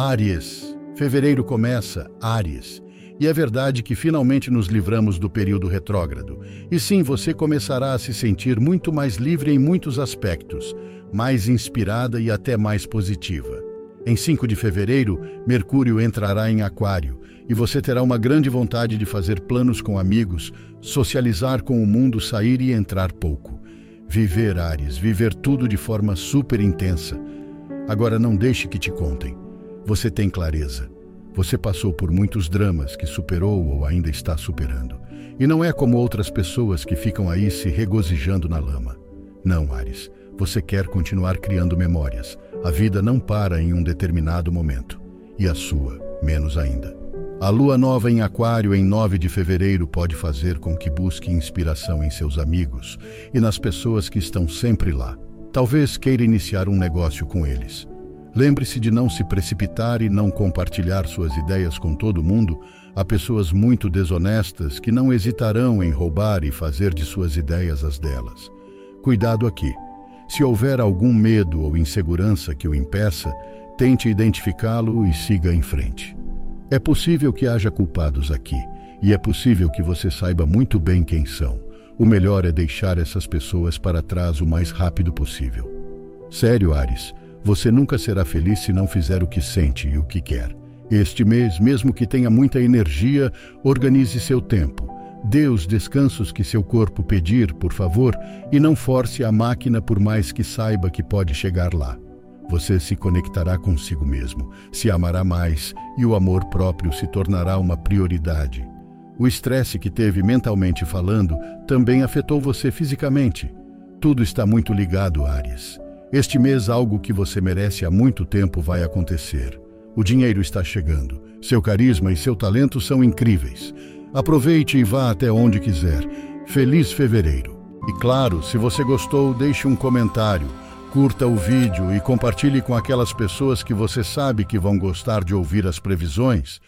Áries. Fevereiro começa, Áries. E é verdade que finalmente nos livramos do período retrógrado. E sim, você começará a se sentir muito mais livre em muitos aspectos, mais inspirada e até mais positiva. Em 5 de fevereiro, Mercúrio entrará em Aquário e você terá uma grande vontade de fazer planos com amigos, socializar com o mundo, sair e entrar pouco. Viver, Ares, viver tudo de forma super intensa. Agora não deixe que te contem. Você tem clareza. Você passou por muitos dramas que superou ou ainda está superando. E não é como outras pessoas que ficam aí se regozijando na lama. Não, Ares. Você quer continuar criando memórias. A vida não para em um determinado momento. E a sua, menos ainda. A lua nova em Aquário em 9 de fevereiro pode fazer com que busque inspiração em seus amigos e nas pessoas que estão sempre lá. Talvez queira iniciar um negócio com eles. Lembre-se de não se precipitar e não compartilhar suas ideias com todo mundo a pessoas muito desonestas que não hesitarão em roubar e fazer de suas ideias as delas. Cuidado aqui. Se houver algum medo ou insegurança que o impeça, tente identificá-lo e siga em frente. É possível que haja culpados aqui, e é possível que você saiba muito bem quem são. O melhor é deixar essas pessoas para trás o mais rápido possível. Sério, Ares, você nunca será feliz se não fizer o que sente e o que quer. Este mês, mesmo que tenha muita energia, organize seu tempo. Dê os descansos que seu corpo pedir, por favor, e não force a máquina por mais que saiba que pode chegar lá. Você se conectará consigo mesmo, se amará mais e o amor próprio se tornará uma prioridade. O estresse que teve mentalmente falando também afetou você fisicamente. Tudo está muito ligado, Ares. Este mês, algo que você merece há muito tempo vai acontecer. O dinheiro está chegando. Seu carisma e seu talento são incríveis. Aproveite e vá até onde quiser. Feliz fevereiro. E claro, se você gostou, deixe um comentário, curta o vídeo e compartilhe com aquelas pessoas que você sabe que vão gostar de ouvir as previsões.